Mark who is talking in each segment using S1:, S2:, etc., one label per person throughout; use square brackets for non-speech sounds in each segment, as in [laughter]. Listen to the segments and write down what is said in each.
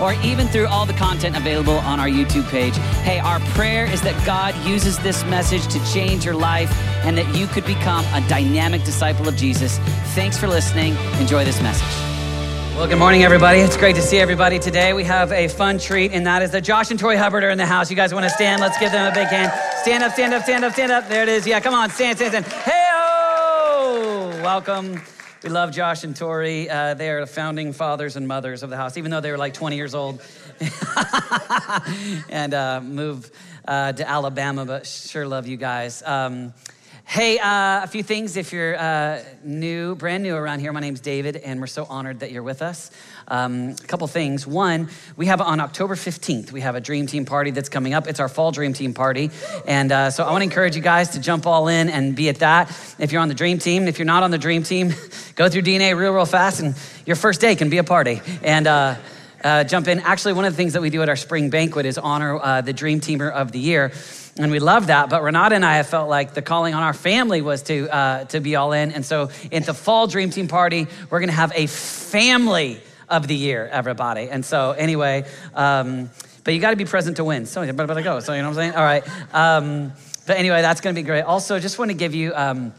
S1: or even through all the content available on our YouTube page. Hey, our prayer is that God uses this message to change your life and that you could become a dynamic disciple of Jesus. Thanks for listening. Enjoy this message. Well, good morning, everybody. It's great to see everybody today. We have a fun treat, and that is that Josh and Tori Hubbard are in the house. You guys want to stand? Let's give them a big hand. Stand up, stand up, stand up, stand up. There it is. Yeah, come on, stand, stand, stand. Hey! Welcome. We love Josh and Tori. Uh, they are the founding fathers and mothers of the house, even though they were like 20 years old [laughs] and uh, moved uh, to Alabama, but sure love you guys. Um, Hey, uh, a few things if you're uh, new, brand new around here. My name's David, and we're so honored that you're with us. Um, a couple things. One, we have on October 15th, we have a Dream Team party that's coming up. It's our fall Dream Team party. And uh, so I want to encourage you guys to jump all in and be at that. If you're on the Dream Team, if you're not on the Dream Team, [laughs] go through DNA real, real fast, and your first day can be a party. And uh, uh, jump in. Actually, one of the things that we do at our spring banquet is honor uh, the Dream Teamer of the Year. And we love that. But Renata and I have felt like the calling on our family was to, uh, to be all in. And so in the fall Dream Team party, we're going to have a family of the year, everybody. And so, anyway, um, but you got to be present to win. So, but, but go. So, you know what I'm saying? All right. Um, but anyway, that's going to be great. Also, just want to give you. Um,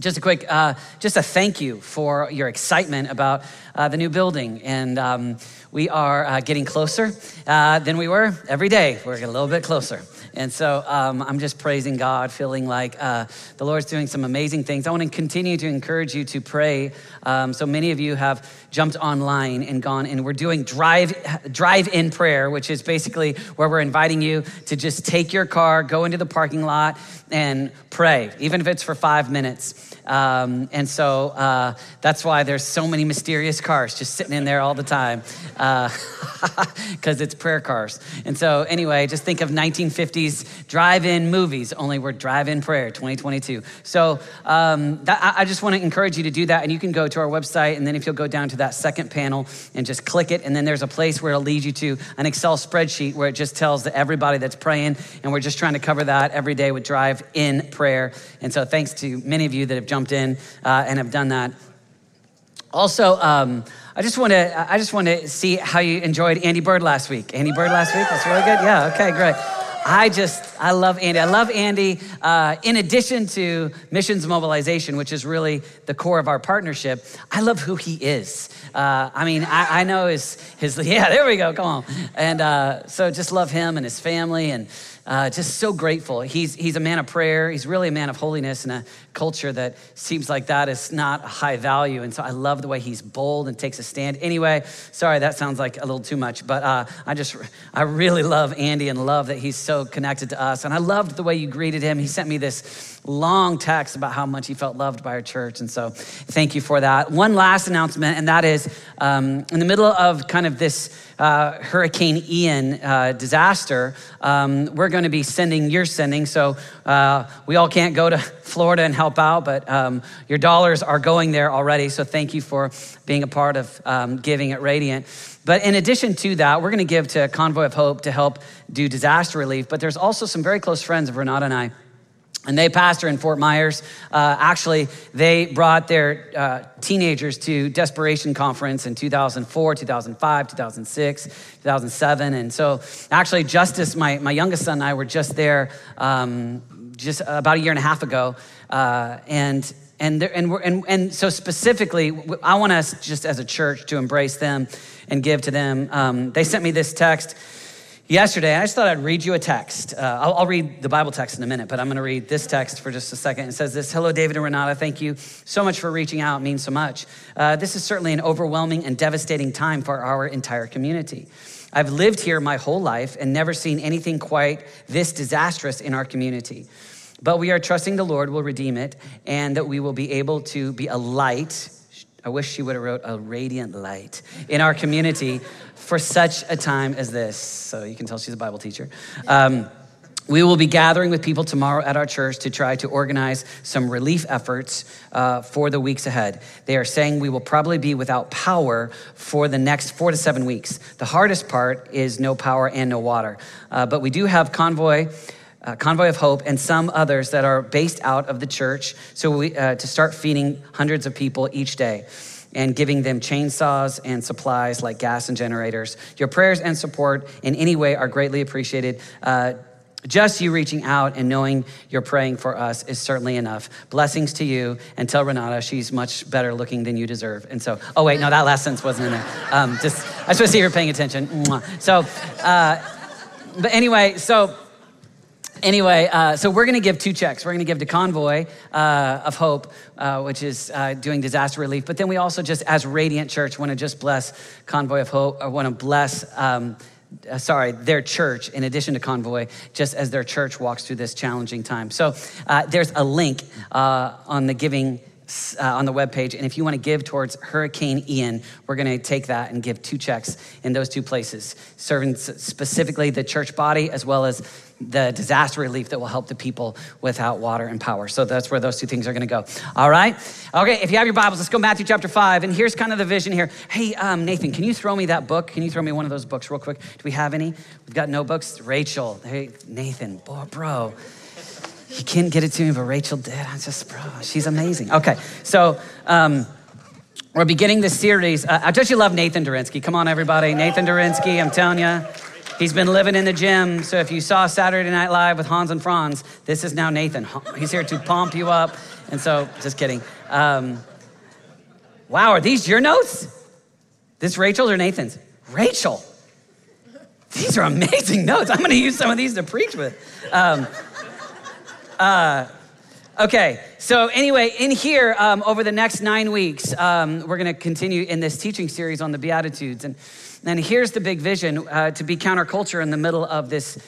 S1: just a quick, uh, just a thank you for your excitement about uh, the new building. And um, we are uh, getting closer uh, than we were every day. We're getting a little bit closer. And so um, I'm just praising God, feeling like uh, the Lord's doing some amazing things. I want to continue to encourage you to pray. Um, so many of you have jumped online and gone, and we're doing drive drive in prayer, which is basically where we're inviting you to just take your car, go into the parking lot, and pray, even if it's for five minutes. Um, and so uh, that's why there's so many mysterious cars just sitting in there all the time because uh, [laughs] it's prayer cars. And so, anyway, just think of 1950s drive in movies, only we're drive in prayer 2022. So, um, that, I just want to encourage you to do that. And you can go to our website, and then if you'll go down to that second panel and just click it, and then there's a place where it'll lead you to an Excel spreadsheet where it just tells everybody that's praying, and we're just trying to cover that every day with drive in prayer. And so, thanks to many of you that have jumped in uh, and have done that. Also, um, I just want to I just want to see how you enjoyed Andy Byrd last week. Andy Byrd last week, that's really good. Yeah, okay, great. I just I love Andy. I love Andy. Uh, in addition to missions mobilization, which is really the core of our partnership, I love who he is. Uh, I mean, I, I, know his his [laughs] yeah. There we go. Come on. And uh, so just love him and his family and uh, just so grateful. He's, he's a man of prayer. He's really a man of holiness and a culture that seems like that is not high value. And so I love the way he's bold and takes a stand. Anyway, sorry, that sounds like a little too much, but uh, I just, I really love Andy and love that he's so connected to us. And I loved the way you greeted him. He sent me this long text about how much he felt loved by our church. And so thank you for that. One last announcement, and that is um, in the middle of kind of this uh, Hurricane Ian uh, disaster, um, we're going to be sending, you're sending. So uh, we all can't go to [laughs] Florida and help out, but um, your dollars are going there already. So thank you for being a part of um, giving at Radiant. But in addition to that, we're going to give to Convoy of Hope to help do disaster relief. But there's also some very close friends of Renata and I and they pastor in Fort Myers. Uh, actually, they brought their uh, teenagers to Desperation Conference in 2004, 2005, 2006, 2007. And so, actually, Justice, my, my youngest son and I were just there um, just about a year and a half ago. Uh, and and, and, and, and so specifically, I want us just as a church to embrace them and give to them. Um, they sent me this text yesterday. I just thought I'd read you a text. Uh, I'll, I'll, read the Bible text in a minute, but I'm going to read this text for just a second. It says this Hello, David and Renata. Thank you so much for reaching out. It means so much. Uh, this is certainly an overwhelming and devastating time for our entire community. I've lived here my whole life and never seen anything quite this disastrous in our community. But we are trusting the Lord will redeem it and that we will be able to be a light. I wish she would have wrote a radiant light in our community for such a time as this. So you can tell she's a Bible teacher. Um, we will be gathering with people tomorrow at our church to try to organize some relief efforts uh, for the weeks ahead. They are saying we will probably be without power for the next four to seven weeks. The hardest part is no power and no water. Uh, but we do have convoy. Uh, Convoy of Hope, and some others that are based out of the church. So, we, uh, to start feeding hundreds of people each day and giving them chainsaws and supplies like gas and generators. Your prayers and support in any way are greatly appreciated. Uh, just you reaching out and knowing you're praying for us is certainly enough. Blessings to you and tell Renata she's much better looking than you deserve. And so, oh wait, no, that last sentence wasn't in there. Um, just, I just want to see her paying attention. So, uh, but anyway, so anyway, uh, so we're going to give two checks. We're going to give to Convoy uh, of Hope, uh, which is uh, doing disaster relief. But then we also just, as Radiant Church, want to just bless Convoy of Hope. I want to bless. Um, uh, sorry, their church, in addition to Convoy, just as their church walks through this challenging time. So uh, there's a link on the giving. Uh, on the webpage, and if you want to give towards Hurricane Ian, we're going to take that and give two checks in those two places, serving specifically the church body as well as the disaster relief that will help the people without water and power. So that's where those two things are going to go. All right? Okay, if you have your Bibles, let's go Matthew chapter 5. And here's kind of the vision here. Hey, um, Nathan, can you throw me that book? Can you throw me one of those books real quick? Do we have any? We've got no books. Rachel. Hey, Nathan, boy, bro. You can't get it to me, but Rachel did. I just, bro, she's amazing. Okay, so um, we're beginning this series. Uh, I just you love Nathan Durinsky. Come on, everybody. Nathan Durinsky, I'm telling you. He's been living in the gym. So if you saw Saturday Night Live with Hans and Franz, this is now Nathan. He's here to pump you up. And so, just kidding. Um, wow, are these your notes? This Rachel's or Nathan's? Rachel. These are amazing [laughs] notes. I'm going to use some of these to preach with. Um, uh, okay, so anyway, in here, um, over the next nine weeks, um, we're going to continue in this teaching series on the Beatitudes. And and here's the big vision uh, to be counterculture in the middle of this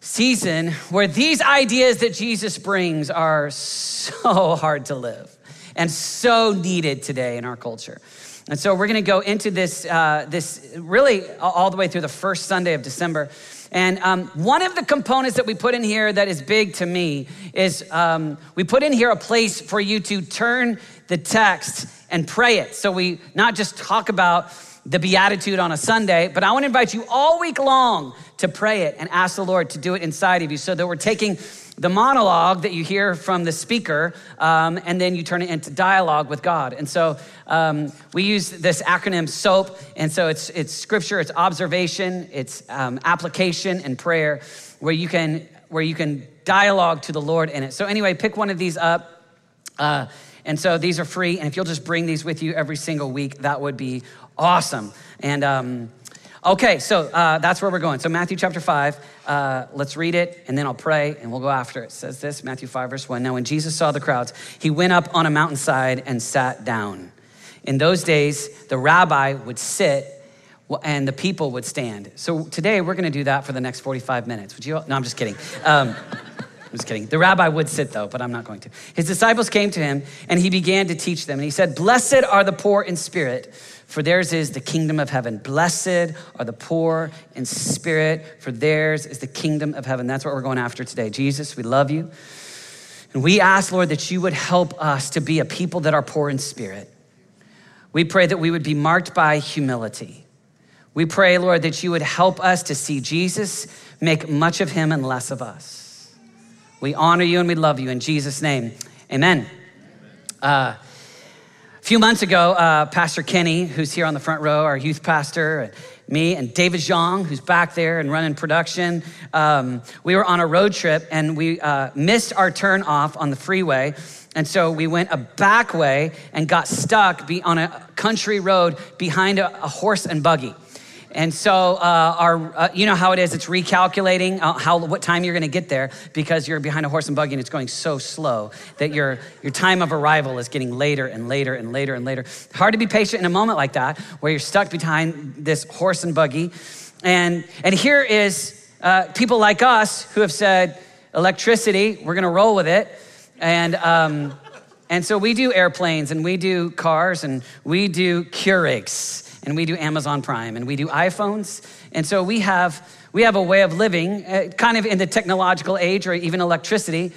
S1: season where these ideas that Jesus brings are so hard to live and so needed today in our culture. And so we're going to go into this, uh, this really all the way through the first Sunday of December. And um, one of the components that we put in here that is big to me is um, we put in here a place for you to turn the text and pray it. So we not just talk about the Beatitude on a Sunday, but I want to invite you all week long to pray it and ask the Lord to do it inside of you so that we're taking the monologue that you hear from the speaker, um, and then you turn it into dialogue with God. And so um, we use this acronym SOAP, and so it's, it's scripture, it's observation, it's um, application, and prayer, where you can where you can dialogue to the Lord in it. So anyway, pick one of these up. Uh, and so these are free. And if you'll just bring these with you every single week, that would be awesome. And um, okay, so uh, that's where we're going. So, Matthew chapter 5, uh, let's read it and then I'll pray and we'll go after it. it. Says this Matthew 5, verse 1. Now, when Jesus saw the crowds, he went up on a mountainside and sat down. In those days, the rabbi would sit and the people would stand. So, today we're going to do that for the next 45 minutes. Would you? No, I'm just kidding. Um, I'm just kidding. The rabbi would sit though, but I'm not going to. His disciples came to him and he began to teach them. And he said, Blessed are the poor in spirit for theirs is the kingdom of heaven. Blessed are the poor in spirit, for theirs is the kingdom of heaven. That's what we're going after today. Jesus, we love you. And we ask, Lord, that you would help us to be a people that are poor in spirit. We pray that we would be marked by humility. We pray, Lord, that you would help us to see Jesus, make much of him and less of us. We honor you and we love you in Jesus' name. Amen. Uh, a few months ago, uh, Pastor Kenny, who's here on the front row, our youth pastor, and me and David Zhang, who's back there and running production, um, we were on a road trip and we uh, missed our turn off on the freeway. And so we went a back way and got stuck on a country road behind a, a horse and buggy. And so, uh, our, uh, you know how it is, it's recalculating uh, how, what time you're gonna get there because you're behind a horse and buggy and it's going so slow that your, your time of arrival is getting later and later and later and later. Hard to be patient in a moment like that where you're stuck behind this horse and buggy. And, and here is uh, people like us who have said, electricity, we're gonna roll with it. And, um, and so we do airplanes and we do cars and we do Keurigs and we do Amazon Prime, and we do iPhones. And so we have, we have a way of living, uh, kind of in the technological age or even electricity.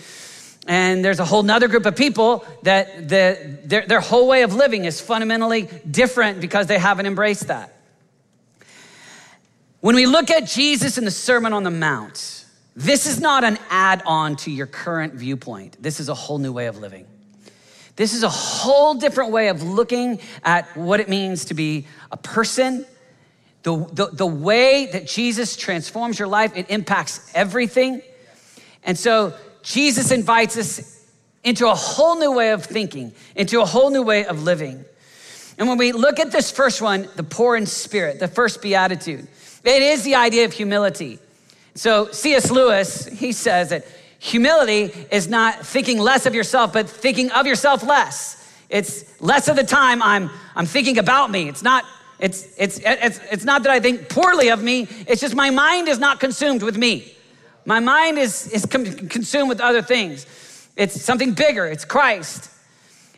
S1: And there's a whole nother group of people that the, their, their whole way of living is fundamentally different because they haven't embraced that. When we look at Jesus in the Sermon on the Mount, this is not an add on to your current viewpoint. This is a whole new way of living. This is a whole different way of looking at what it means to be a person. The, the, the way that Jesus transforms your life, it impacts everything. And so Jesus invites us into a whole new way of thinking, into a whole new way of living. And when we look at this first one, the poor in spirit, the first beatitude, it is the idea of humility. So C.S. Lewis, he says that humility is not thinking less of yourself, but thinking of yourself less. It's less of the time I'm, I'm thinking about me. It's not, it's, it's, it's, it's not that I think poorly of me. It's just my mind is not consumed with me. My mind is, is consumed with other things. It's something bigger. It's Christ.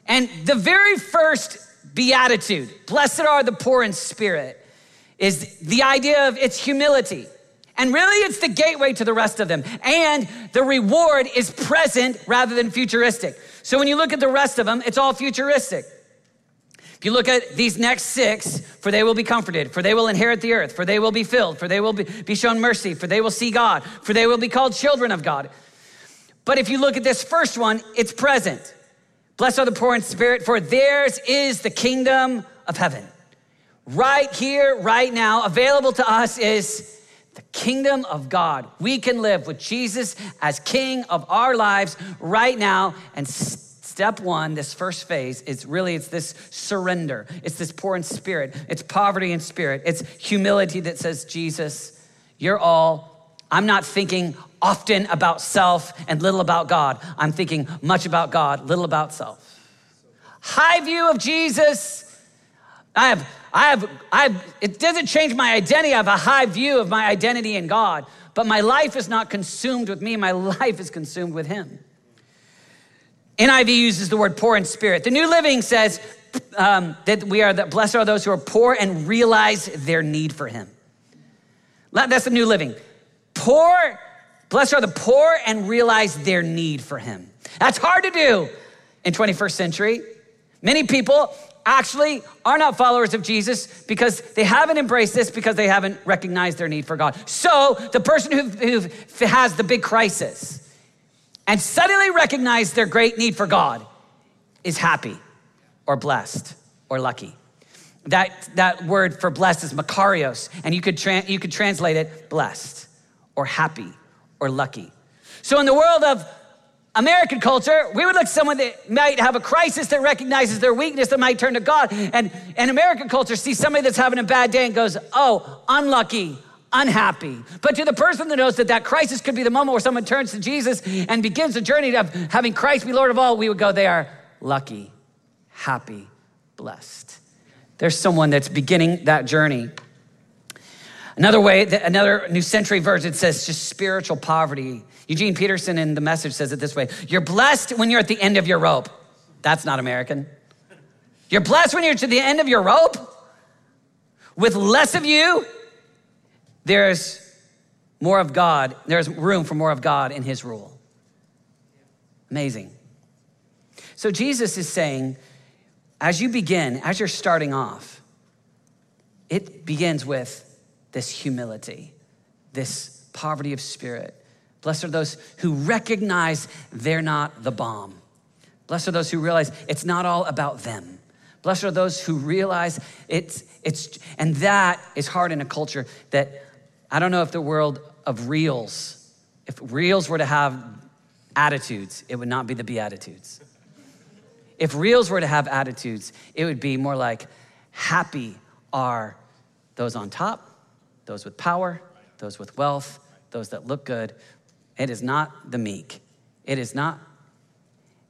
S1: And the very first beatitude, blessed are the poor in spirit, is the idea of its humility. And really, it's the gateway to the rest of them. And the reward is present rather than futuristic. So when you look at the rest of them, it's all futuristic. If you look at these next six, for they will be comforted, for they will inherit the earth, for they will be filled, for they will be, shown mercy, for they will see God, for they will be called children of God. But if you look at this first one, it's present. Blessed are the poor in spirit, for theirs is the kingdom of heaven. Right here, right now, available to us is the kingdom of God. We can live with Jesus as king of our lives right now. And step one, this first phase, is really it's this surrender. It's this poor in spirit. It's poverty in spirit. It's humility that says, Jesus, you're all. I'm not thinking often about self and little about God. I'm thinking much about God, little about self. High view of Jesus. I have I have, I have, it doesn't change my identity. I have a high view of my identity in God, but my life is not consumed with me. My life is consumed with Him. NIV uses the word poor in spirit. The New Living says um, that we are that blessed are those who are poor and realize their need for Him. That's the New Living. Poor, blessed are the poor and realize their need for Him. That's hard to do in 21st century. Many people actually are not followers of Jesus because they haven't embraced this because they haven't recognized their need for God. So the person who, who has the big crisis and suddenly recognized their great need for God is happy or blessed or lucky. That, that word for blessed is makarios, and you could, tra- you could translate it blessed or happy or lucky. So in the world of American culture, we would look someone that might have a crisis that recognizes their weakness that might turn to God. And, and American culture sees somebody that's having a bad day and goes, oh, unlucky, unhappy. But to the person that knows that that crisis could be the moment where someone turns to Jesus and begins the journey of having Christ be Lord of all, we would go, they are lucky, happy, blessed. There's someone that's beginning that journey. Another way, another New Century version says just spiritual poverty. Eugene Peterson in the message says it this way You're blessed when you're at the end of your rope. That's not American. You're blessed when you're to the end of your rope. With less of you, there's more of God. There's room for more of God in his rule. Amazing. So Jesus is saying, as you begin, as you're starting off, it begins with this humility, this poverty of spirit Blessed are those who recognize they're not the bomb. Blessed are those who realize it's not all about them. Blessed are those who realize it's, it's, and that is hard in a culture that I don't know if the world of reels, if reels were to have attitudes, it would not be the Beatitudes. If reels were to have attitudes, it would be more like happy are those on top, those with power, those with wealth, those that look good, it is not the meek. It is not.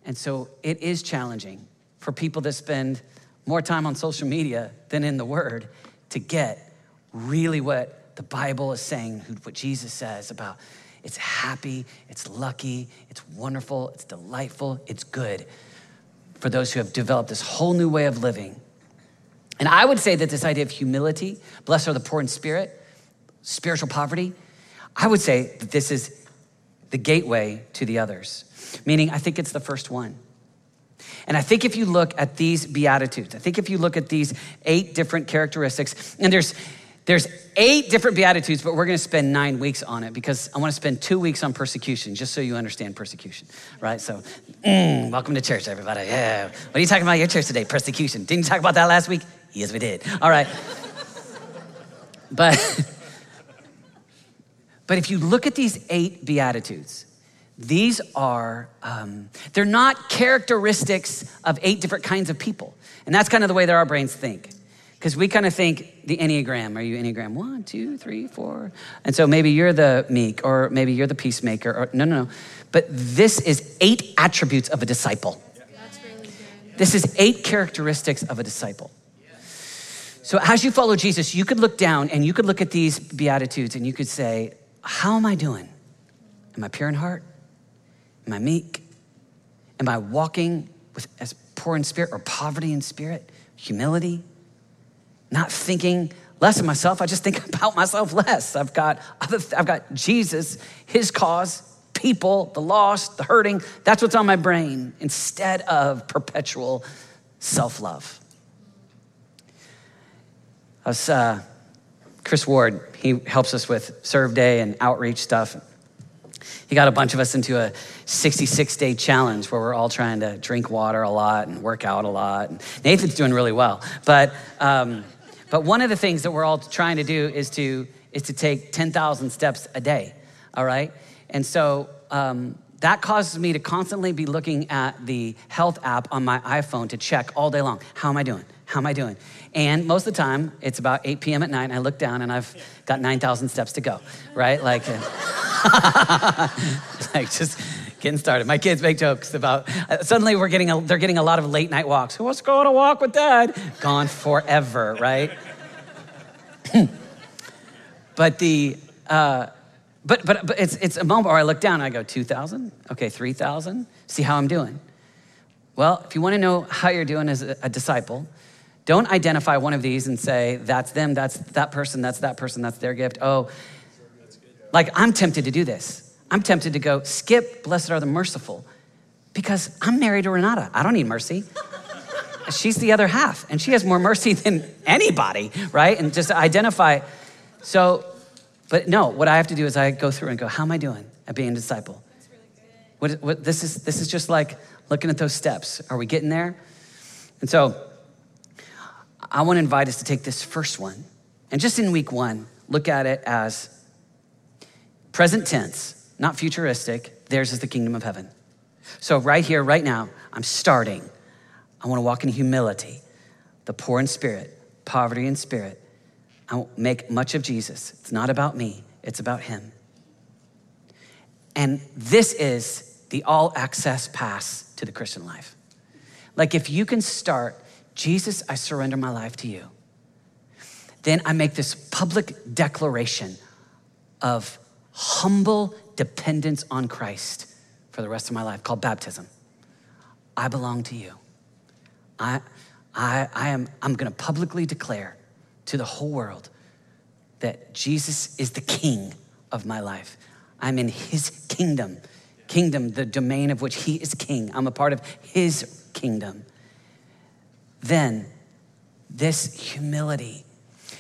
S1: And so it is challenging for people that spend more time on social media than in the Word to get really what the Bible is saying, what Jesus says about it's happy, it's lucky, it's wonderful, it's delightful, it's good for those who have developed this whole new way of living. And I would say that this idea of humility, blessed are the poor in spirit, spiritual poverty, I would say that this is the gateway to the others. Meaning, I think it's the first one. And I think if you look at these Beatitudes, I think if you look at these eight different characteristics, and there's there's eight different Beatitudes, but we're gonna spend nine weeks on it because I wanna spend two weeks on persecution, just so you understand persecution, right? So, mm, welcome to church, everybody. Yeah. What are you talking about your church today? Persecution. Didn't you talk about that last week? Yes, we did. All right. [laughs] but, but if you look at these eight Beatitudes, these are, um, they're not characteristics of eight different kinds of people. And that's kind of the way that our brains think. Because we kind of think the Enneagram. Are you Enneagram one, two, three, four? And so maybe you're the meek, or maybe you're the peacemaker, or no, no, no. But this is eight attributes of a disciple. Really this is eight characteristics of a disciple. So as you follow Jesus, you could look down and you could look at these Beatitudes and you could say, How am I doing? Am I pure in heart? Am I meek? Am I walking with as poor in spirit or poverty in spirit? Humility? Not thinking less of myself, I just think [laughs] about myself less. I've got other, I've got Jesus, his cause, people, the lost, the hurting. That's what's on my brain instead of perpetual self-love. I was, uh, Chris Ward, he helps us with Serve Day and outreach stuff. He got a bunch of us into a 66 day challenge where we're all trying to drink water a lot and work out a lot. And Nathan's doing really well. But, um, but one of the things that we're all trying to do is to, is to take 10,000 steps a day, all right? And so um, that causes me to constantly be looking at the health app on my iPhone to check all day long. How am I doing? How am I doing? And most of the time, it's about 8 p.m. at night, and I look down and I've got 9,000 steps to go, right? Like, [laughs] like just getting started. My kids make jokes about uh, suddenly we're getting a, they're getting a lot of late night walks. Who wants to go on a walk with dad? Gone forever, right? [clears throat] but the uh, but but but it's it's a moment where I look down and I go 2,000, okay, 3,000. See how I'm doing. Well, if you want to know how you're doing as a, a disciple, don't identify one of these and say, that's them, that's that person, that's that person, that's their gift. Oh, like I'm tempted to do this. I'm tempted to go, skip, blessed are the merciful, because I'm married to Renata. I don't need mercy. [laughs] She's the other half, and she has more mercy [laughs] than anybody, right? And just identify. So, but no, what I have to do is I go through and go, how am I doing at being a disciple? What, what, this, is, this is just like looking at those steps. Are we getting there? And so, I want to invite us to take this first one and just in week one, look at it as present tense, not futuristic. Theirs is the kingdom of heaven. So, right here, right now, I'm starting. I want to walk in humility, the poor in spirit, poverty in spirit. I will make much of Jesus. It's not about me, it's about Him. And this is the all access pass to the Christian life. Like, if you can start Jesus, I surrender my life to you. Then I make this public declaration of humble dependence on Christ for the rest of my life called baptism. I belong to you. I, I, I am, I'm gonna publicly declare to the whole world that Jesus is the king of my life. I'm in his kingdom, kingdom, the domain of which he is king. I'm a part of his kingdom then this humility.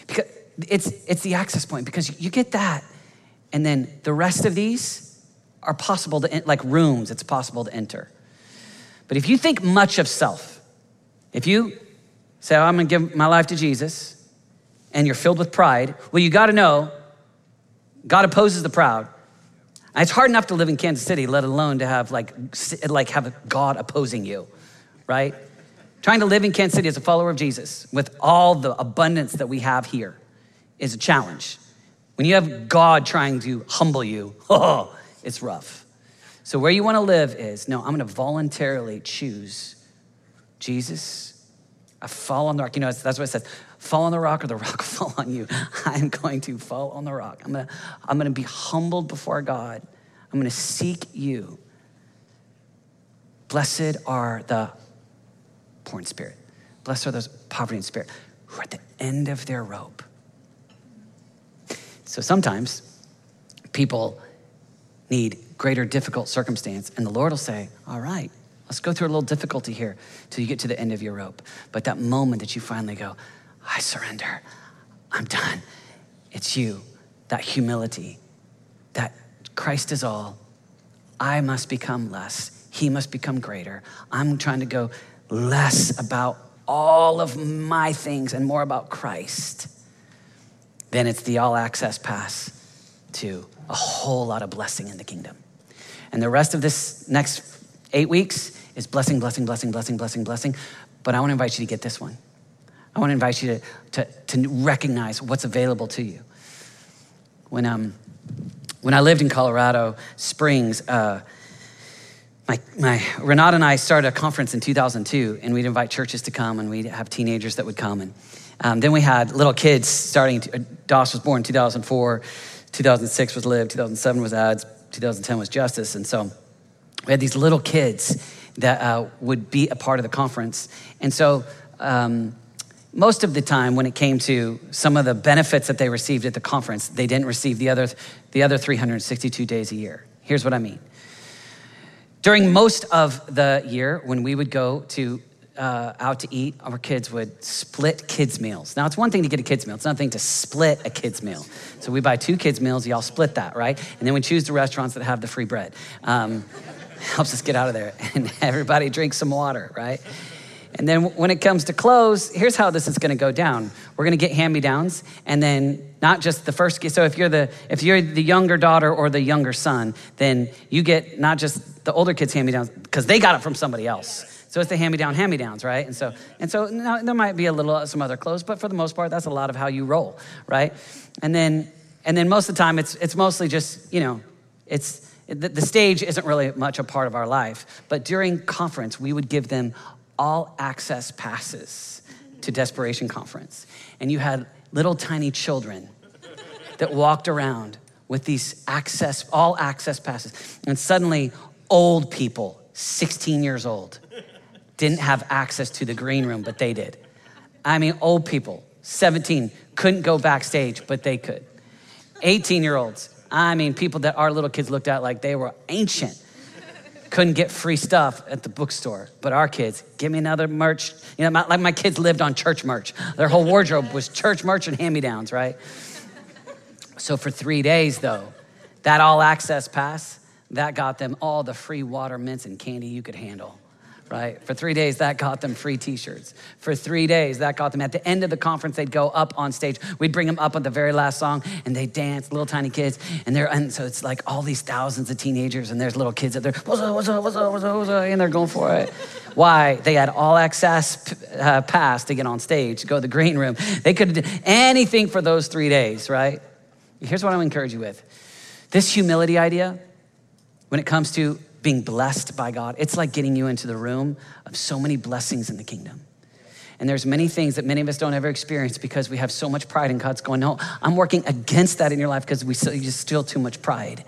S1: Because it's, it's the access point, because you get that, and then the rest of these are possible to, like rooms, it's possible to enter. But if you think much of self, if you say, oh, I'm gonna give my life to Jesus, and you're filled with pride, well, you gotta know God opposes the proud. it's hard enough to live in Kansas City, let alone to have like, like have God opposing you, right? Trying to live in Kansas City as a follower of Jesus with all the abundance that we have here is a challenge. When you have God trying to humble you, [laughs] oh, it's rough. So, where you want to live is no, I'm going to voluntarily choose Jesus. I fall on the rock. You know, that's what it says fall on the rock or the [laughs] rock fall on you. [laughs] I'm going to fall on the rock. I'm going to, I'm going to be humbled before God. I'm going to seek you. Blessed are the poor in spirit. Blessed are those poverty in spirit. who are at the end of their rope. So sometimes people need greater difficult circumstance, and the Lord will say, All right, let's go through a little difficulty here till you get to the end of your rope. But that moment that you finally go, I surrender, I'm done, it's you, that humility, that Christ is all, I must become less, He must become greater. I'm trying to go less about all of my things and more about Christ. Then it's the all access pass to a whole lot of blessing in the kingdom. And the rest of this next eight weeks is blessing, blessing, blessing, blessing, blessing, blessing. But I want to invite you to get this one. I want to invite you to, to, to recognize what's available to you. When, um, when I lived in Colorado Springs, uh, my, my Renata and I started a conference in 2002, and we'd invite churches to come, and we'd have teenagers that would come. And um, then we had little kids starting. Uh, Doss was born in 2004, 2006 was Live, 2007 was Ads, 2010 was Justice, and so we had these little kids that uh, would be a part of the conference. And so um, most of the time, when it came to some of the benefits that they received at the conference, they didn't receive the other, the other 362 days a year. Here's what I mean. During most of the year, when we would go to uh, out to eat, our kids would split kids' meals. Now, it's one thing to get a kids' meal, it's another thing to split a kids' meal. So we buy two kids' meals, y'all split that, right? And then we choose the restaurants that have the free bread. Um, [laughs] helps us get out of there. [laughs] And everybody drinks some water, right? And then when it comes to clothes, here's how this is going to go down. We're going to get hand-me-downs, and then not just the first. So if you're the if you're the younger daughter or the younger son, then you get not just the older kids' hand-me-downs because they got it from somebody else. So it's the hand-me-down, hand-me-downs, right? And so and so now, there might be a little some other clothes, but for the most part, that's a lot of how you roll, right? And then and then most of the time, it's it's mostly just you know, it's the, the stage isn't really much a part of our life, but during conference, we would give them all access passes to Desperation Conference. And you had little tiny children that walked around with these access, all access passes. And suddenly, old people, 16 years old, didn't have access to the green room, but they did. I mean, old people, 17, couldn't go backstage, but they could. 18 year olds, I mean, people that our little kids looked at like they were ancient couldn't get free stuff at the bookstore. But our kids, give me another merch. You know, my, like my kids lived on church merch. Their whole wardrobe was church merch and hand me downs, right? So for three days, though, that all access pass, that got them all the free water, mints, and candy you could handle right? For three days, that got them free t shirts. For three days, that got them at the end of the conference, they'd go up on stage. We'd bring them up on the very last song and they dance, little tiny kids. And they're, and so it's like all these thousands of teenagers and there's little kids that they're, what's up, what's up, what's up, what's up, what's up, and they're going for it. Why? They had all access uh, pass to get on stage, go to the green room. They could do anything for those three days, right? Here's what I'm encourage you with this humility idea, when it comes to being blessed by God. It's like getting you into the room of so many blessings in the kingdom. And there's many things that many of us don't ever experience because we have so much pride in God's going, no, I'm working against that in your life because we still, you still too much pride.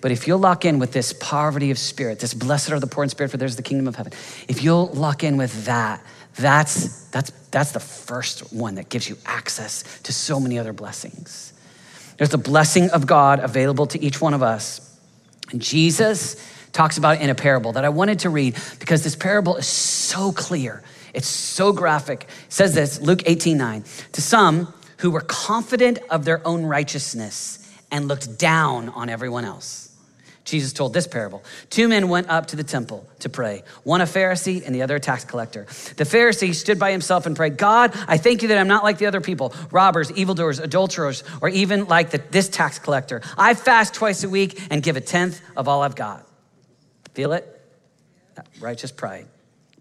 S1: But if you'll lock in with this poverty of spirit, this blessed are the poor in spirit, for there's the kingdom of heaven. If you'll lock in with that, that's, that's, that's the first one that gives you access to so many other blessings. There's the blessing of God available to each one of us. And Jesus talks about in a parable that I wanted to read because this parable is so clear. It's so graphic. It says this, Luke 18 9. To some who were confident of their own righteousness and looked down on everyone else. Jesus told this parable. Two men went up to the temple to pray, one a Pharisee and the other a tax collector. The Pharisee stood by himself and prayed, God, I thank you that I'm not like the other people, robbers, evildoers, adulterers, or even like the, this tax collector. I fast twice a week and give a tenth of all I've got. Feel it? Uh, righteous pride.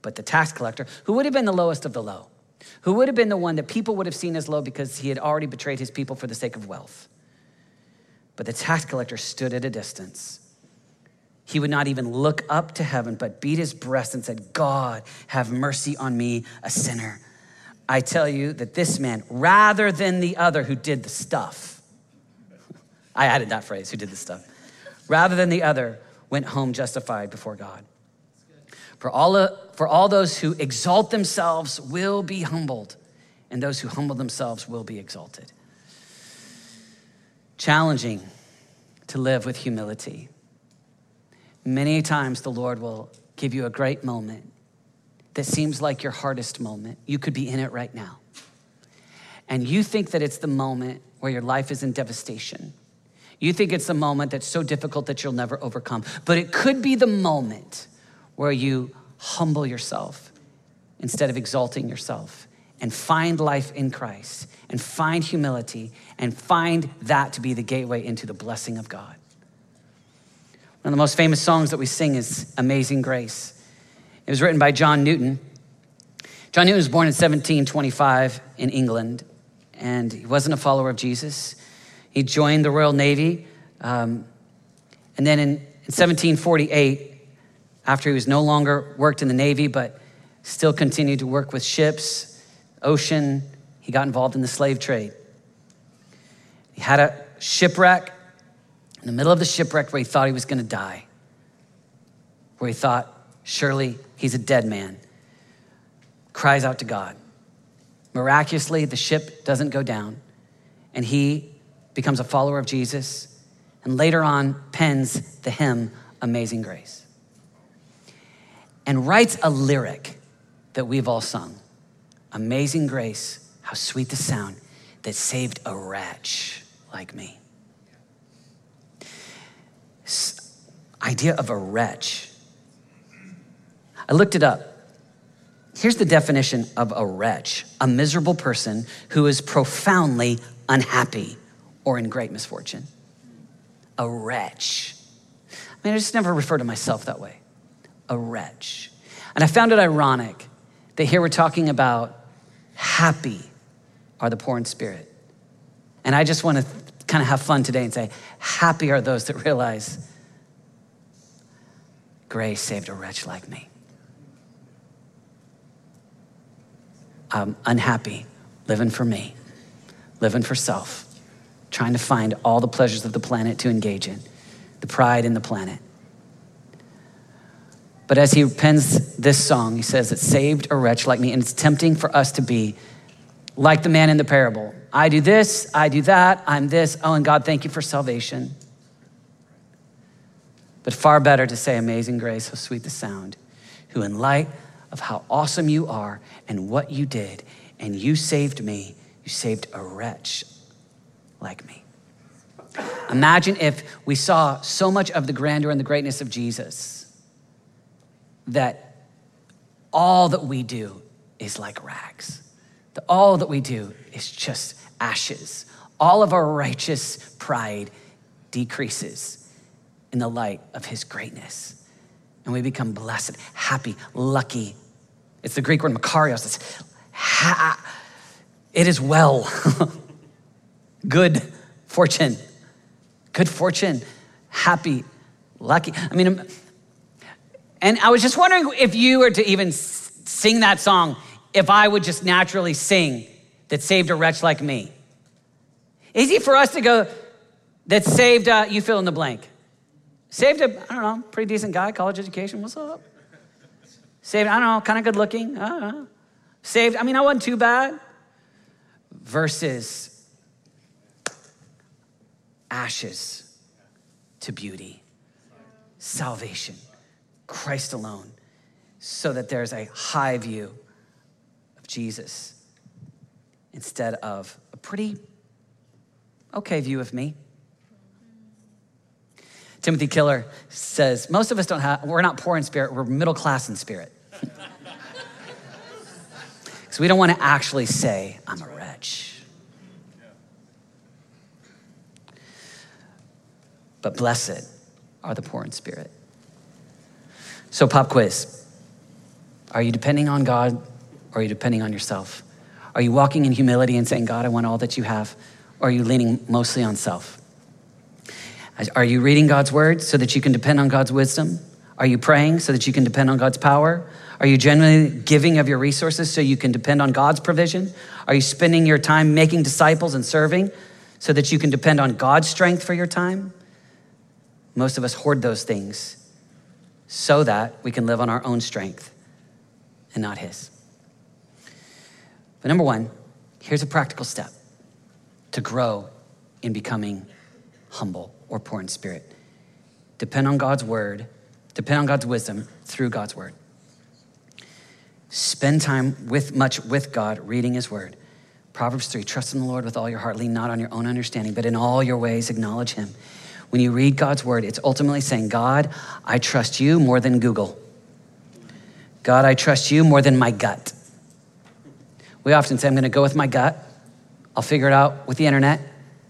S1: But the tax collector, who would have been the lowest of the low, who would have been the one that people would have seen as low because he had already betrayed his people for the sake of wealth. But the tax collector stood at a distance. He would not even look up to heaven, but beat his breast and said, God, have mercy on me, a sinner. I tell you that this man, rather than the other who did the stuff, [laughs] I added that phrase, who did the stuff, rather than the other, went home justified before God. For all, for all those who exalt themselves will be humbled, and those who humble themselves will be exalted. Challenging to live with humility. Many times the Lord will give you a great moment that seems like your hardest moment. You could be in it right now. And you think that it's the moment where your life is in devastation. You think it's the moment that's so difficult that you'll never overcome. But it could be the moment where you humble yourself instead of exalting yourself and find life in Christ and find humility and find that to be the gateway into the blessing of God. One of the most famous songs that we sing is Amazing Grace. It was written by John Newton. John Newton was born in 1725 in England, and he wasn't a follower of Jesus. He joined the Royal Navy. Um, and then in, in 1748, after he was no longer worked in the Navy, but still continued to work with ships, ocean, he got involved in the slave trade. He had a shipwreck in the middle of the shipwreck where he thought he was going to die, where he thought, surely he's a dead man, cries out to God. Miraculously, the ship doesn't go down, and he becomes a follower of Jesus, and later on pens the hymn Amazing Grace and writes a lyric that we've all sung Amazing Grace, how sweet the sound that saved a wretch like me. Idea of a wretch. I looked it up. Here's the definition of a wretch a miserable person who is profoundly unhappy or in great misfortune. A wretch. I mean, I just never refer to myself that way. A wretch. And I found it ironic that here we're talking about happy are the poor in spirit. And I just want to kind of have fun today and say, happy are those that realize grace saved a wretch like me. I'm unhappy, living for me, living for self trying to find all the pleasures of the planet to engage in, the pride in the planet. But as he pens this song, he says, It saved a wretch like me. And it's tempting for us to be like the man in the parable. I do this, I do that, I'm this. Oh, and God, thank you for salvation. But far better to say, Amazing grace, how sweet the sound, who in light of how awesome you are and what you did, and you saved me, you saved a wretch like me. Imagine if we saw so much of the grandeur and the greatness of Jesus that all that we do is like rags. That all that we do is just ashes. All of our righteous pride decreases in the light of his greatness. And we become blessed, happy, lucky. It's the Greek word makarios. It's ha- it is well. [laughs] good fortune, good fortune, happy, lucky. I mean, and I was just wondering if you were to even sing that song, if I would just naturally sing that saved a wretch like me. Easy for us to go, that saved, uh, you fill in the blank. Saved a, I don't know, pretty decent guy, college education, what's up? Saved, I don't know, kind of good looking. I know. Saved, I mean, I wasn't too bad. Versus ashes to beauty, salvation, Christ alone, so that there's a high view of Jesus instead of a pretty okay view of me. Timothy Keller says, most of us don't have, we're not poor in spirit, we're middle class in spirit. [laughs] Because we don't want to actually say, I'm a wretch. But blessed are the poor in spirit. So, pop quiz Are you depending on God or are you depending on yourself? Are you walking in humility and saying, God, I want all that you have? Or are you leaning mostly on self? Are you reading God's word so that you can depend on God's wisdom? Are you praying so that you can depend on God's power? Are you genuinely giving of your resources so you can depend on God's provision? Are you spending your time making disciples and serving so that you can depend on God's strength for your time? Most of us hoard those things so that we can live on our own strength and not His. But number one, Here's a practical step to grow in becoming humble or poor in spirit. Depend on God's word, depend on God's wisdom through God's word. Spend time with much with God, reading his word. Proverbs 3 Trust in the Lord with all your heart, lean not on your own understanding, but in all your ways acknowledge him. When you read God's word, it's ultimately saying, God, I trust you more than Google. God, I trust you more than my gut. We often say, I'm going to go with my gut. I'll figure it out with the internet.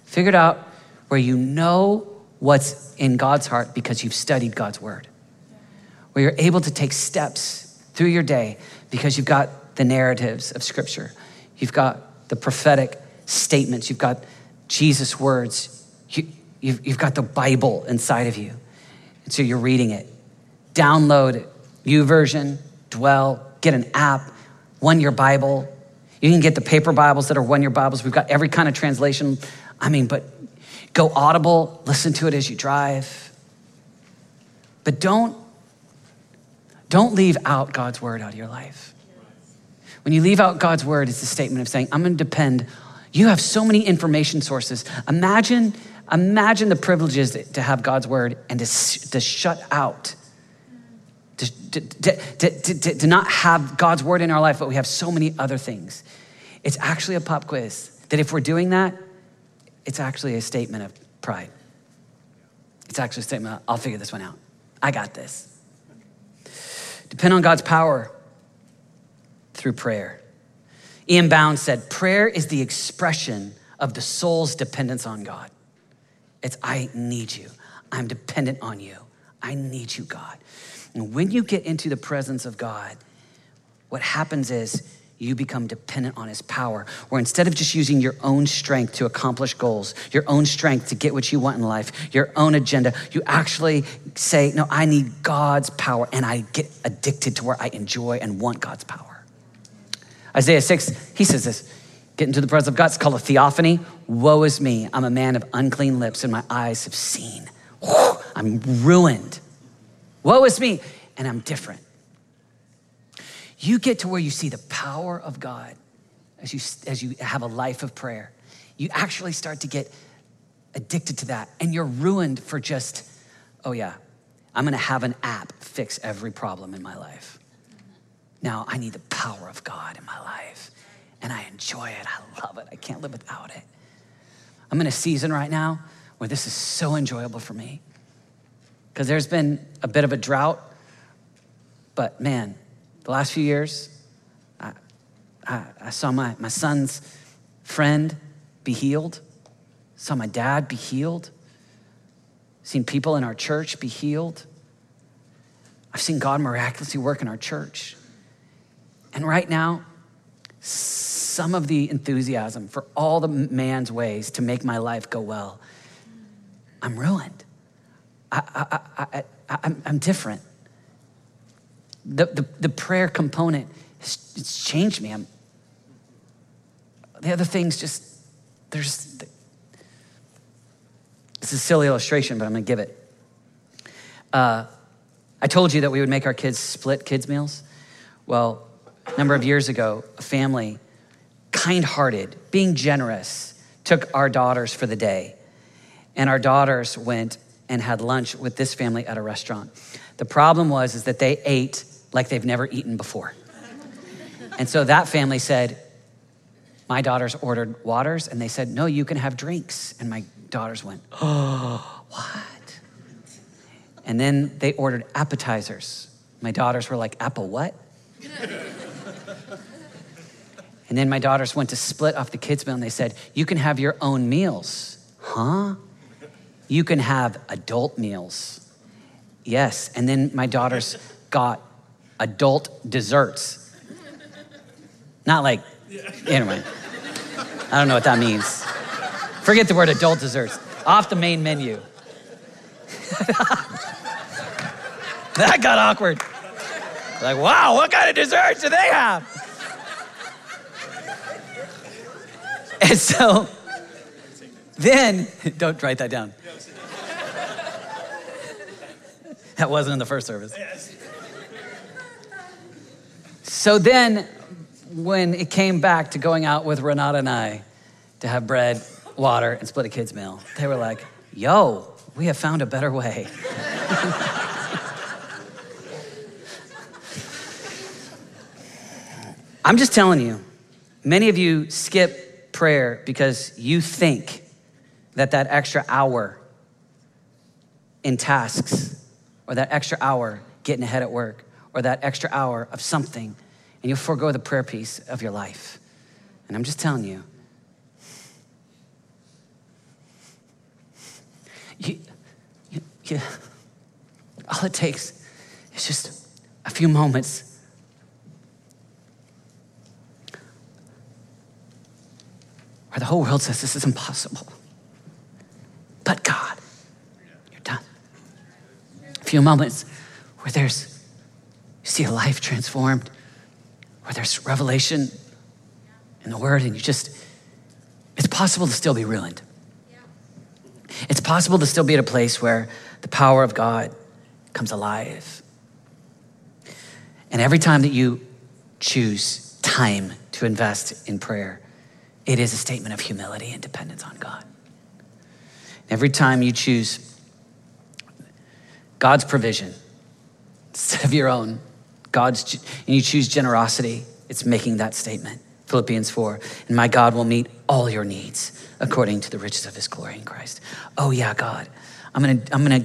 S1: Figure it out where you know what's in God's heart because you've studied God's word. Where you're able to take steps through your day because you've got the narratives of Scripture. You've got the prophetic statements. You've got Jesus' words. You, you've, you've got the Bible inside of you. And so you're reading it. Download YouVersion, Dwell, get an app, One Year Bible. You can get the paper Bibles that are one year Bibles. We've got every kind of translation. I mean, but go audible, listen to it as you drive. But don't don't leave out God's word out of your life. When you leave out God's word, it's a statement of saying, I'm going to depend. You have so many information sources. Imagine imagine the privileges to have God's word and to, to shut out to, to, to, to, not have God's word in our life, but we have so many other things. It's actually a pop quiz that if we're doing that, it's actually a statement of pride. It's actually a statement of, I'll figure this one out. I got this. Depend on God's power through prayer. E.M. Bounds said, Prayer is the expression of the soul's dependence on God. It's, I need you. I'm dependent on you. I need you, God. And when you get into the presence of God, what happens is you become dependent on his power. Where instead of just using your own strength to accomplish goals, your own strength to get what you want in life, your own agenda, you actually say, No, I need God's power. And I get addicted to where I enjoy and want God's power. Isaiah 6, he says this get into the presence of God. It's called a theophany. Woe is me. I'm a man of unclean lips, and my eyes have seen. I'm ruined. Woe is me, and I'm different. You get to where you see the power of God as you, as you have a life of prayer. You actually start to get addicted to that, and you're ruined for just, oh yeah, I'm gonna have an app fix every problem in my life. Now I need the power of God in my life, and I enjoy it. I love it. I can't live without it. I'm in a season right now where this is so enjoyable for me because there's been a bit of a drought. But man, the last few years, I, I, I saw my, my son's friend be healed, saw my dad be healed, seen people in our church be healed. I've seen God miraculously work in our church. And right now, some of the enthusiasm for all the man's ways to make my life go well, I'm ruined. I, I, I, am I'm different. The, the, the prayer component, it's, it's changed me. I'm, the other things just, there's, it's a silly illustration, but I'm gonna give it. Uh, I told you that we would make our kids split kids' meals. Well, a number of years ago, a family, kind hearted, being generous, took our daughters for the day. And our daughters went and had lunch with this family at a restaurant. The problem was is that they ate like they've never eaten before. And so that family said, my daughters ordered waters and they said, no, you can have drinks. And my daughters went, oh, [gasps] what? And then they ordered appetizers. My daughters were like, apple what? [laughs] and then my daughters went to split off the kids' meal and they said, you can have your own meals. Huh? you can have adult meals. Yes. And then my daughters got adult desserts. Not like, anyway, I don't know what that means. Forget the word adult desserts. Off the main menu. [laughs] that got awkward. Like, wow, what kind of desserts do they have? [laughs] And so then, [laughs] don't write that down. That wasn't in the first service. So then when it came back to going out with Renata and I to have bread, water, and split a kid's meal, they were like, yo, we have found a better way. [laughs] I'm just telling you, many of you skip prayer because you think that that extra hour in tasks or that extra hour getting ahead at work or that extra hour of something and you'll forego the prayer piece of your life. And I'm just telling you, you, you, you all it takes is just a few moments where the whole world says this is impossible. But God, you're done. A few moments where there's, you see a life transformed, where there's revelation in the word, and you just, it's possible to still be ruined. It's possible to still be at a place where the power of God comes alive. And every time that you choose time to invest in prayer, it is a statement of humility and dependence on God. Every time you choose God's provision instead of your own, God's, and you choose generosity, it's making that statement. Philippians 4, and my God will meet all your needs according to the riches of his glory in Christ. Oh yeah, God. I'm gonna, I'm gonna,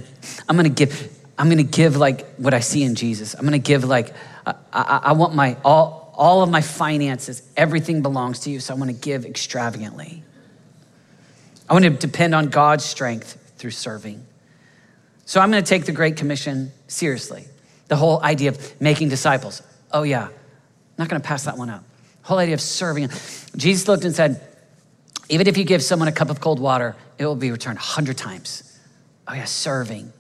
S1: I'm gonna give, I'm gonna give like what I see in Jesus. I'm gonna give like, I, I, I want my, all, all of my finances, everything belongs to you, so I wanna give extravagantly. I wanna depend on God's strength through serving. So I'm gonna take the Great Commission seriously. The whole idea of making disciples. Oh yeah, I'm not gonna pass that one up whole idea of serving. Jesus looked and said, even if you give someone a cup of cold water, it will be returned a hundred times. Oh, yeah, serving,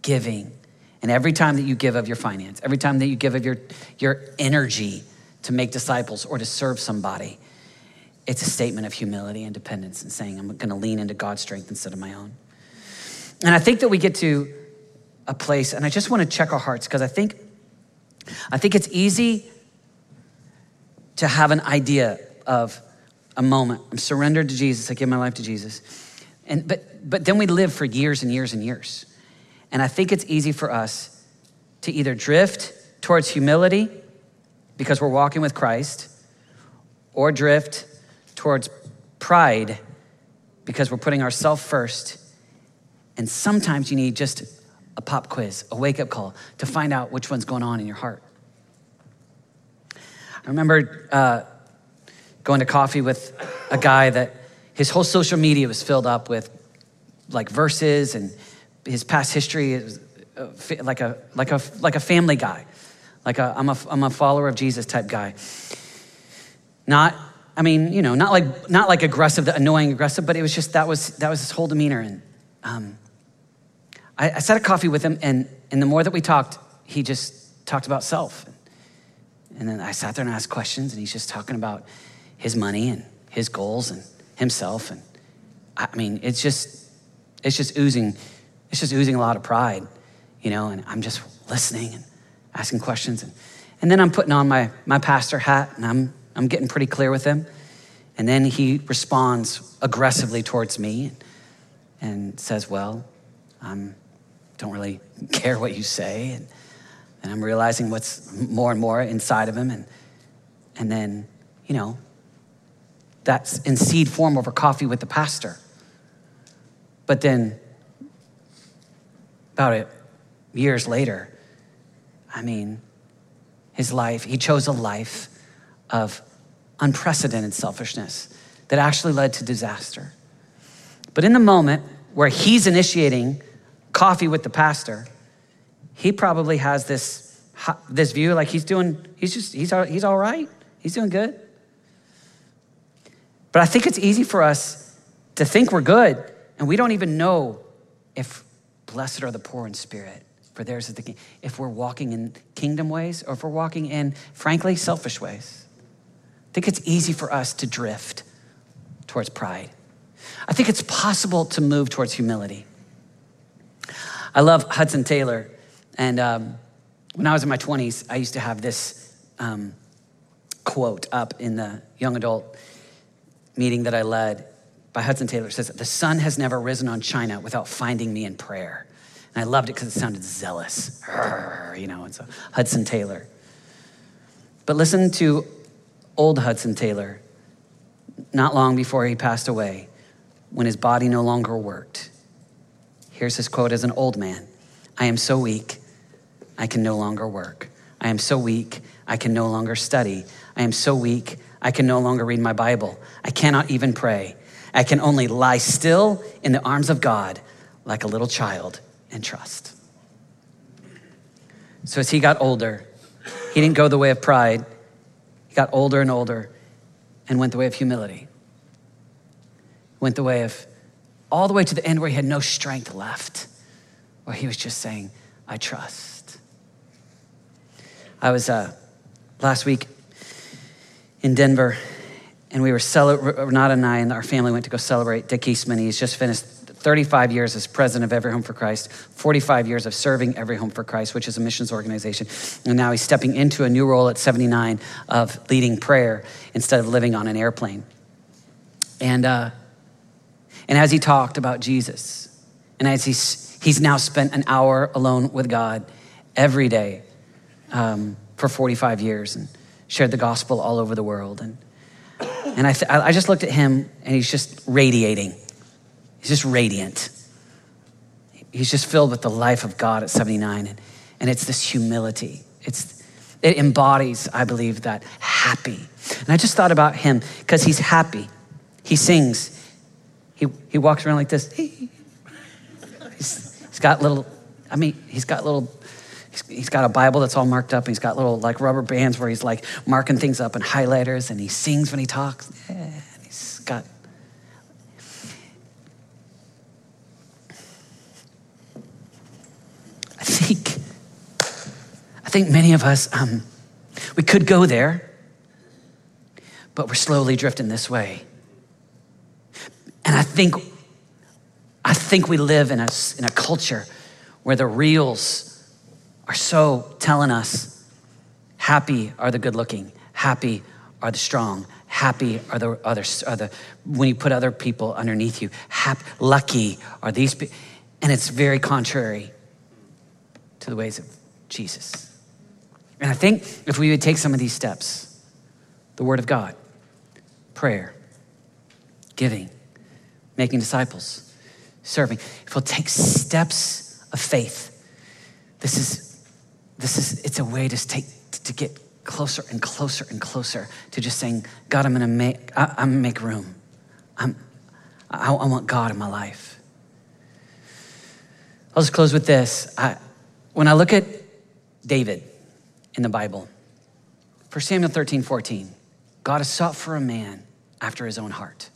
S1: giving. And every time that you give of your finance, every time that you give of your, your energy to make disciples or to serve somebody, it's a statement of humility and dependence and saying, I'm going to lean into God's strength instead of my own. And I think that we get to a place, and I just want to check our hearts because I think, I think it's easy to have an idea of a moment. I'm surrendered to Jesus. I give my life to Jesus. And, but, but then we live for years and years and years. And I think it's easy for us to either drift towards humility because we're walking with Christ or drift towards pride because we're putting ourselves first. And sometimes you need just a pop quiz, a wake up call to find out which one's going on in your heart. I remember uh, going to coffee with a guy that his whole social media was filled up with like verses and his past history is uh, like a like a like a family guy like I'm a I'm a follower of Jesus type guy. Not I mean you know not like not like aggressive the annoying aggressive but it was just that was that was his whole demeanor. And um, I, I sat at coffee with him and and the more that we talked he just talked about self. And then I sat there and asked questions, and he's just talking about his money and his goals and himself. And I mean, it's just, it's just oozing, it's just oozing a lot of pride, you know, and I'm just listening and asking questions. And, and then I'm putting on my, my pastor hat and I'm, I'm getting pretty clear with him. And then he responds aggressively towards me and says, Well, I don't really [laughs] care what you say. And, and I'm realizing what's more and more inside of him. And, and then, you know, that's in seed form over coffee with the pastor. But then, about it, years later, I mean, his life, he chose a life of unprecedented selfishness that actually led to disaster. But in the moment where he's initiating coffee with the pastor, he probably has this, this view like he's doing, he's just, he's, he's all right. He's doing good. But I think it's easy for us to think we're good and we don't even know if blessed are the poor in spirit, for theirs is the. If we're walking in kingdom ways or if we're walking in, frankly, selfish ways. I think it's easy for us to drift towards pride. I think it's possible to move towards humility. I love Hudson Taylor. And um, when I was in my 20s, I used to have this, um, quote up in the young adult meeting that I led by Hudson Taylor. It says, The sun has never risen on China without finding me in prayer. And I loved it because it sounded zealous, you know, and so Hudson Taylor. But listen to old Hudson Taylor, not long before he passed away, when his body no longer worked. Here's his quote as an old man I am so weak, I can no longer work. I am so weak, I can no longer study. I am so weak, I can no longer read my Bible. I cannot even pray. I can only lie still in the arms of God like a little child and trust. So as he got older, he didn't go the way of pride. He got older and older and went the way of humility. Went the way of all the way to the end where he had no strength left, where he was just saying, I trust. I was uh, last week in Denver, and we were celebrating, Renata and I and our family went to go celebrate Dick Eastman. He's just finished 35 years as president of Every Home for Christ, 45 years of serving Every Home for Christ, which is a missions organization. And now he's stepping into a new role at 79 of leading prayer instead of living on an airplane. And, uh, and as he talked about Jesus, and as he's, he's now spent an hour alone with God every day um, for 45 years and shared the gospel all over the world. And, and I, th- I just looked at him and he's just radiating He's just radiant. He's just filled with the life of God at 79. And, and it's this humility. It's, it embodies, I believe, that happy. And I just thought about him because he's happy. He sings. He, he walks around like this. He's, he's got little, I mean, he's got little he's got a Bible that's all marked up. And he's got little like rubber bands where he's like marking things up and highlighters, and he sings when he talks. Yeah, he's got I think, I think many of us, um, we could go there, but we're slowly drifting this way. And I think, I think we live in a, in a culture where the reels are so telling us happy are the good looking, happy are the strong, happy are the others, are the, when you put other people underneath you, happy, lucky are these people. And it's very contrary to the ways of Jesus. And I think if we would take some of these steps the Word of God, prayer, giving, making disciples, serving, if we'll take steps of faith, this is, this is it's a way to take to get closer and closer and closer to just saying, God, I'm gonna make, I, am gonna make room. I'm, I, I want God in my life. I'll just close with this. I, when I look at David in the Bible, for Samuel 13, 14, God has sought for a man after his own heart.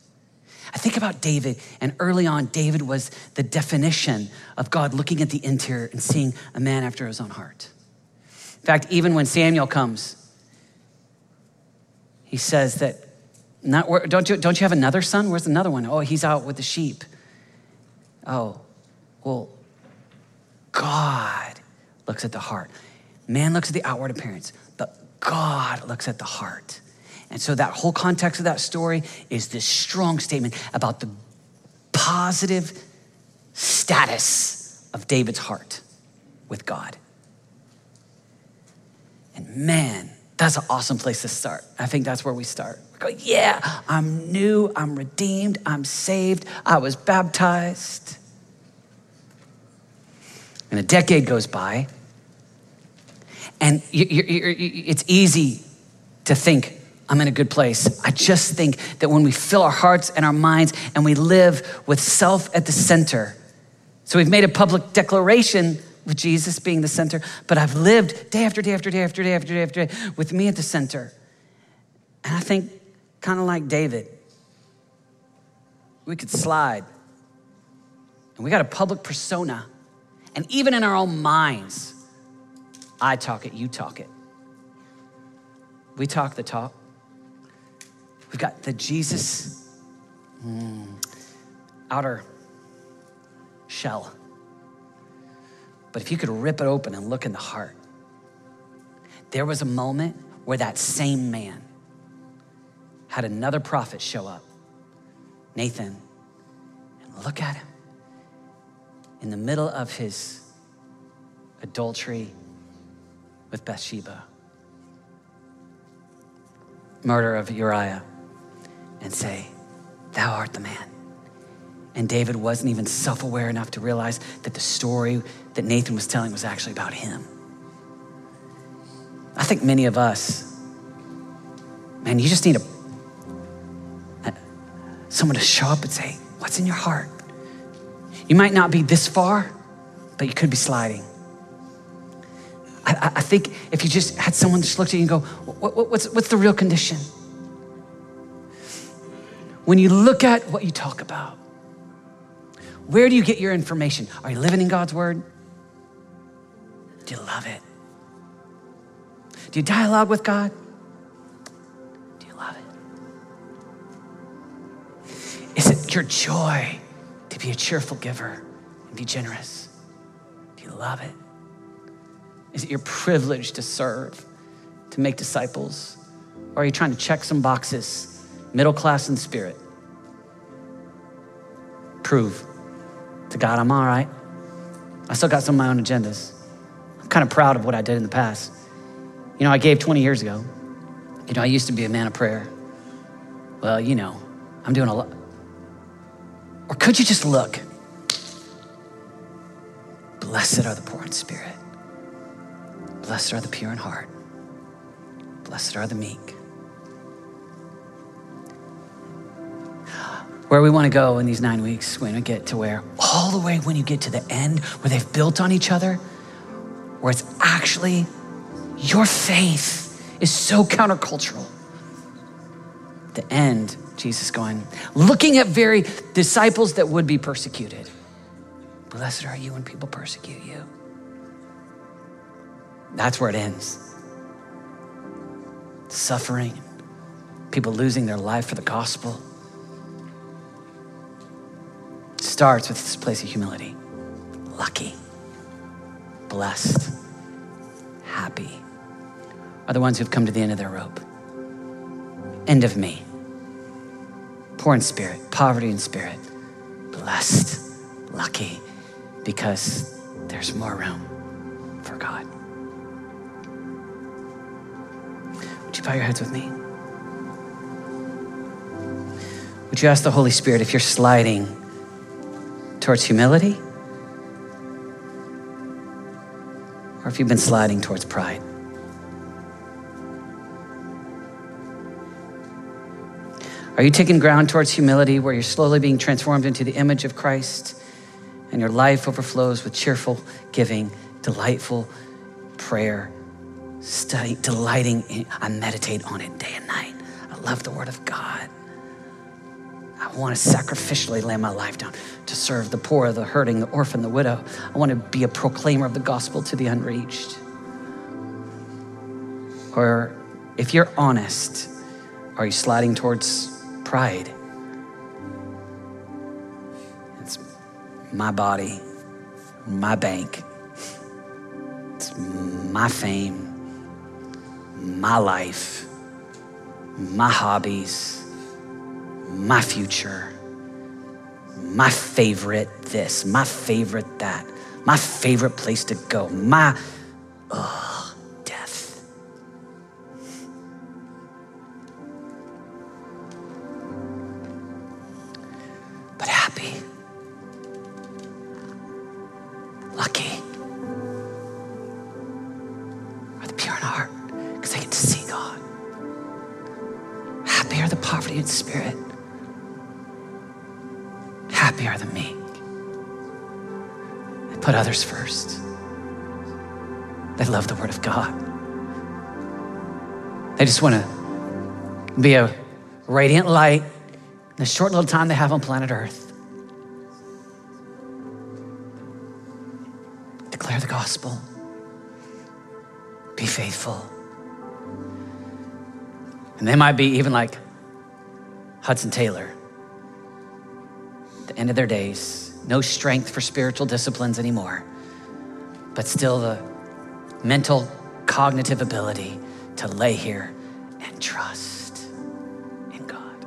S1: I think about David, and early on, David was the definition of God looking at the interior and seeing a man after his own heart. In fact, even when Samuel comes, he says that, not, don't, you, don't you have another son? Where's another one? Oh, he's out with the sheep. Oh, well, God looks at the heart. Man looks at the outward appearance, but God looks at the heart. And so that whole context of that story is this strong statement about the positive status of David's heart with God. And man, that's an awesome place to start. I think that's where we start. We go, yeah, I'm new, I'm redeemed, I'm saved, I was baptized. And a decade goes by, and you, you, you, it's easy to think, I'm in a good place. I just think that when we fill our hearts and our minds and we live with self at the center, so we've made a public declaration with Jesus being the center, but I've lived day after day after day after day after day after day with me at the center. And I think, kind of like David, we could slide. And we got a public persona. And even in our own minds, I talk it, you talk it. We talk the talk. We've got the Jesus mm, outer shell. But if you could rip it open and look in the heart, there was a moment where that same man had another prophet show up, Nathan, and look at him in the middle of his adultery with Bathsheba, murder of Uriah, and say, Thou art the man. And David wasn't even self aware enough to realize that the story that Nathan was telling was actually about him. I think many of us, man, you just need a, someone to show up and say, What's in your heart? You might not be this far, but you could be sliding. I, I think if you just had someone just look at you and go, what, what, what's, what's the real condition? When you look at what you talk about, where do you get your information? Are you living in God's word? Do you love it? Do you dialogue with God? Do you love it? Is it your joy to be a cheerful giver and be generous? Do you love it? Is it your privilege to serve, to make disciples? Or are you trying to check some boxes, middle class in spirit? Prove to God I'm all right. I still got some of my own agendas. I'm kind of proud of what I did in the past. You know, I gave 20 years ago. You know, I used to be a man of prayer. Well, you know, I'm doing a lot. Or could you just look? Blessed are the poor in spirit. Blessed are the pure in heart. Blessed are the meek. Where we want to go in these nine weeks, we when we get to where, all the way when you get to the end, where they've built on each other, where it's actually your faith is so countercultural. The end, Jesus going, looking at very disciples that would be persecuted. Blessed are you when people persecute you. That's where it ends. Suffering, people losing their life for the gospel. Starts with this place of humility. Lucky, blessed, happy are the ones who've come to the end of their rope. End of me. Poor in spirit, poverty in spirit, blessed, lucky, because there's more room for God. Would you bow your heads with me? Would you ask the Holy Spirit if you're sliding towards humility or if you've been sliding towards pride? Are you taking ground towards humility where you're slowly being transformed into the image of Christ and your life overflows with cheerful giving, delightful prayer, study, delighting in, I meditate on it day and night. I love the Word of God. I want to sacrificially lay my life down to serve the poor, the hurting, the orphan, the widow. I want to be a proclaimer of the gospel to the unreached. Or if you're honest, are you sliding towards pride. It's my body, my bank, it's my fame, my life, my hobbies, my future, my favorite this, my favorite that, my favorite place to go, my, ugh. Others first. They love the Word of God. They just want to be a radiant light in the short little time they have on planet Earth. Declare the gospel. Be faithful. And they might be even like Hudson Taylor. The end of their days, no strength for spiritual disciplines anymore, but still the mental, cognitive ability to lay here and trust in God.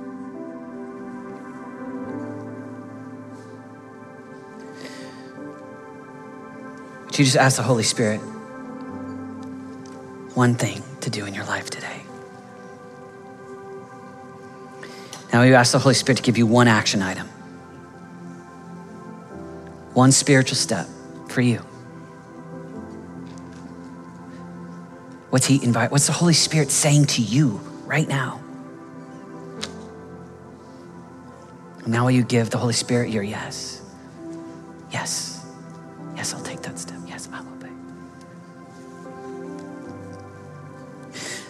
S1: Would you just ask the Holy Spirit one thing to do in your life today? Now you ask the Holy Spirit to give you one action item, one spiritual step for you. What's He invite? What's the Holy Spirit saying to you right now? Now will you give the Holy Spirit your yes? Yes. Yes, I'll take that step. Yes, I'll obey.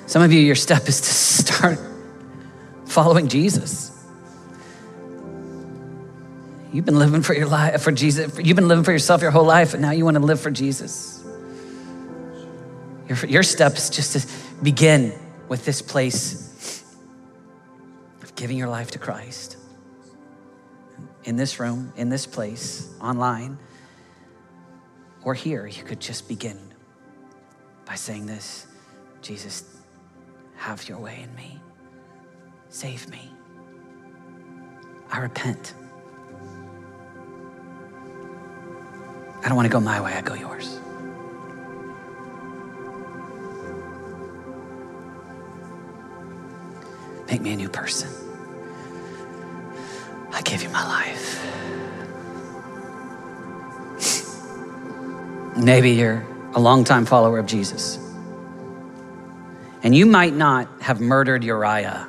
S1: Some of you, your step is to start following Jesus. You've been living for your life for Jesus. You've been living for yourself your whole life, and now you want to live for Jesus. Your, your step is just to begin with this place of giving your life to Christ. In this room, in this place, online, or here, you could just begin by saying this Jesus, have your way in me. Save me. I repent. I don't want to go my way, I go yours. Make me a new person. I give you my life. [laughs] Maybe you're a longtime follower of Jesus. And you might not have murdered Uriah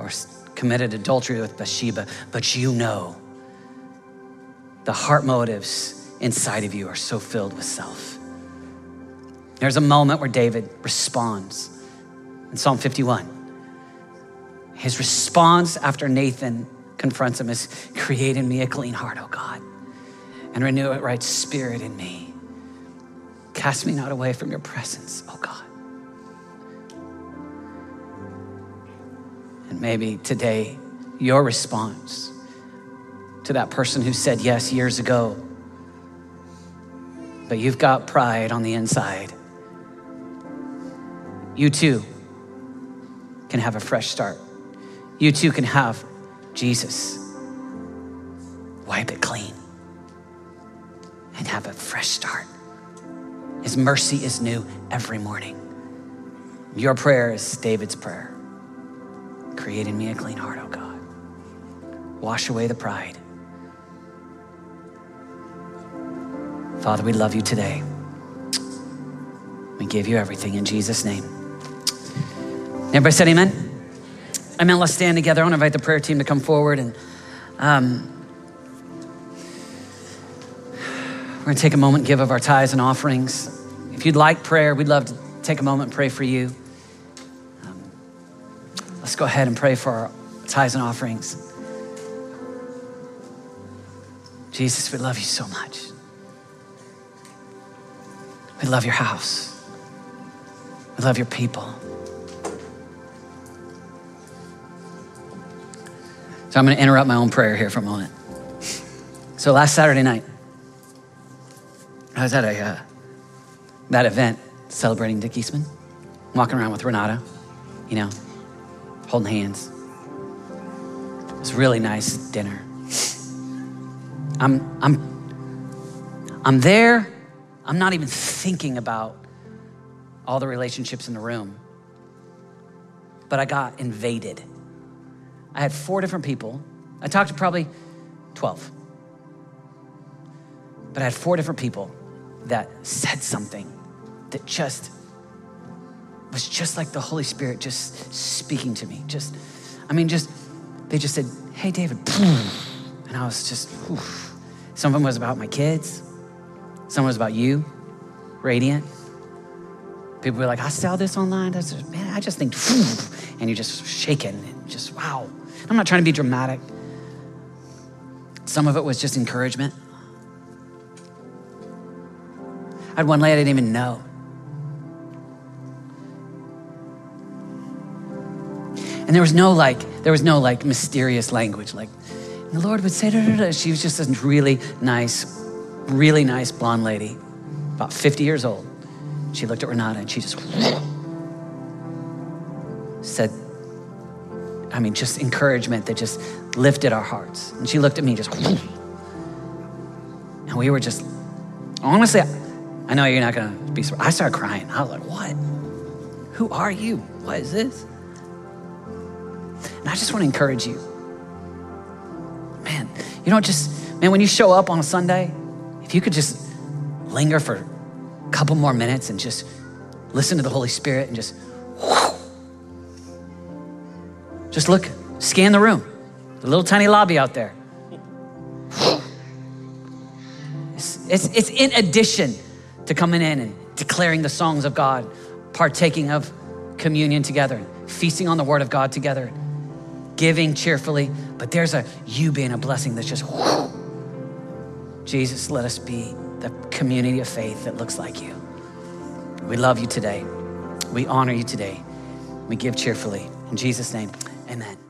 S1: or committed adultery with Bathsheba, but you know the heart motives inside of you are so filled with self. There's a moment where David responds in Psalm 51. His response after Nathan confronts him is create in me a clean heart, oh God, and renew a right spirit in me. Cast me not away from your presence, oh God. Maybe today, your response to that person who said yes years ago, but you've got pride on the inside. You too can have a fresh start you too can have Jesus. Wipe it clean and have a fresh start. His mercy is new every morning. Your prayer is David's prayer. Create in me a clean heart, oh God. Wash away the pride. Father, we love you today. We give you everything in Jesus' name. Everybody said amen? Amen. Let's stand together. I want to invite the prayer team to come forward and um, we're going to take a moment give of our tithes and offerings. If you'd like prayer, we'd love to take a moment and pray for you. Let's go ahead and pray for our tithes and offerings. Jesus, we love you so much. We love your house. We love your people. So I'm going to interrupt my own prayer here for a moment. So last Saturday night, I was at a uh, that event celebrating Dick Eastman, walking around with Renata, you know, holding hands. It was a really nice dinner. I'm I'm I'm there. I'm not even thinking about all the relationships in the room. But I got invaded I had four different people. I talked to probably 12. But I had four different people that said something that just was just like the Holy Spirit just speaking to me. Just, I mean, just, they just said, Hey, David. [laughs] And I was just, oof. some of them was about my kids, some was about you, Radiant. People were like, I saw this online. I said, man, I just think, [laughs] and you're just shaking and just, wow. I'm not trying to be dramatic. Some of it was just encouragement. I had one lady I didn't even know. And there was no like, there was no like mysterious language. Like, the Lord would say, da, da, da. she was just a really nice, really nice blonde lady, about 50 years old. She looked at Renata and she just said, I mean, just encouragement that just lifted our hearts. And she looked at me just, and we were just, honestly, I know you're not gonna be surprised. I started crying. I was like, what? Who are you? What is this? And I just want to encourage you. Man, you know, just, man, when you show up on a Sunday, if you could just linger for a couple more minutes and just listen to the Holy Spirit and just, just look, scan the room, the little tiny lobby out there. It's, it's, it's in addition to coming in and declaring the songs of God, partaking of communion together, feasting on the word of God together, giving cheerfully. But there's a you being a blessing that's just, whew. Jesus, let us be the community of faith that looks like you. We love you today. We honor you today. We give cheerfully. In Jesus' name, amen.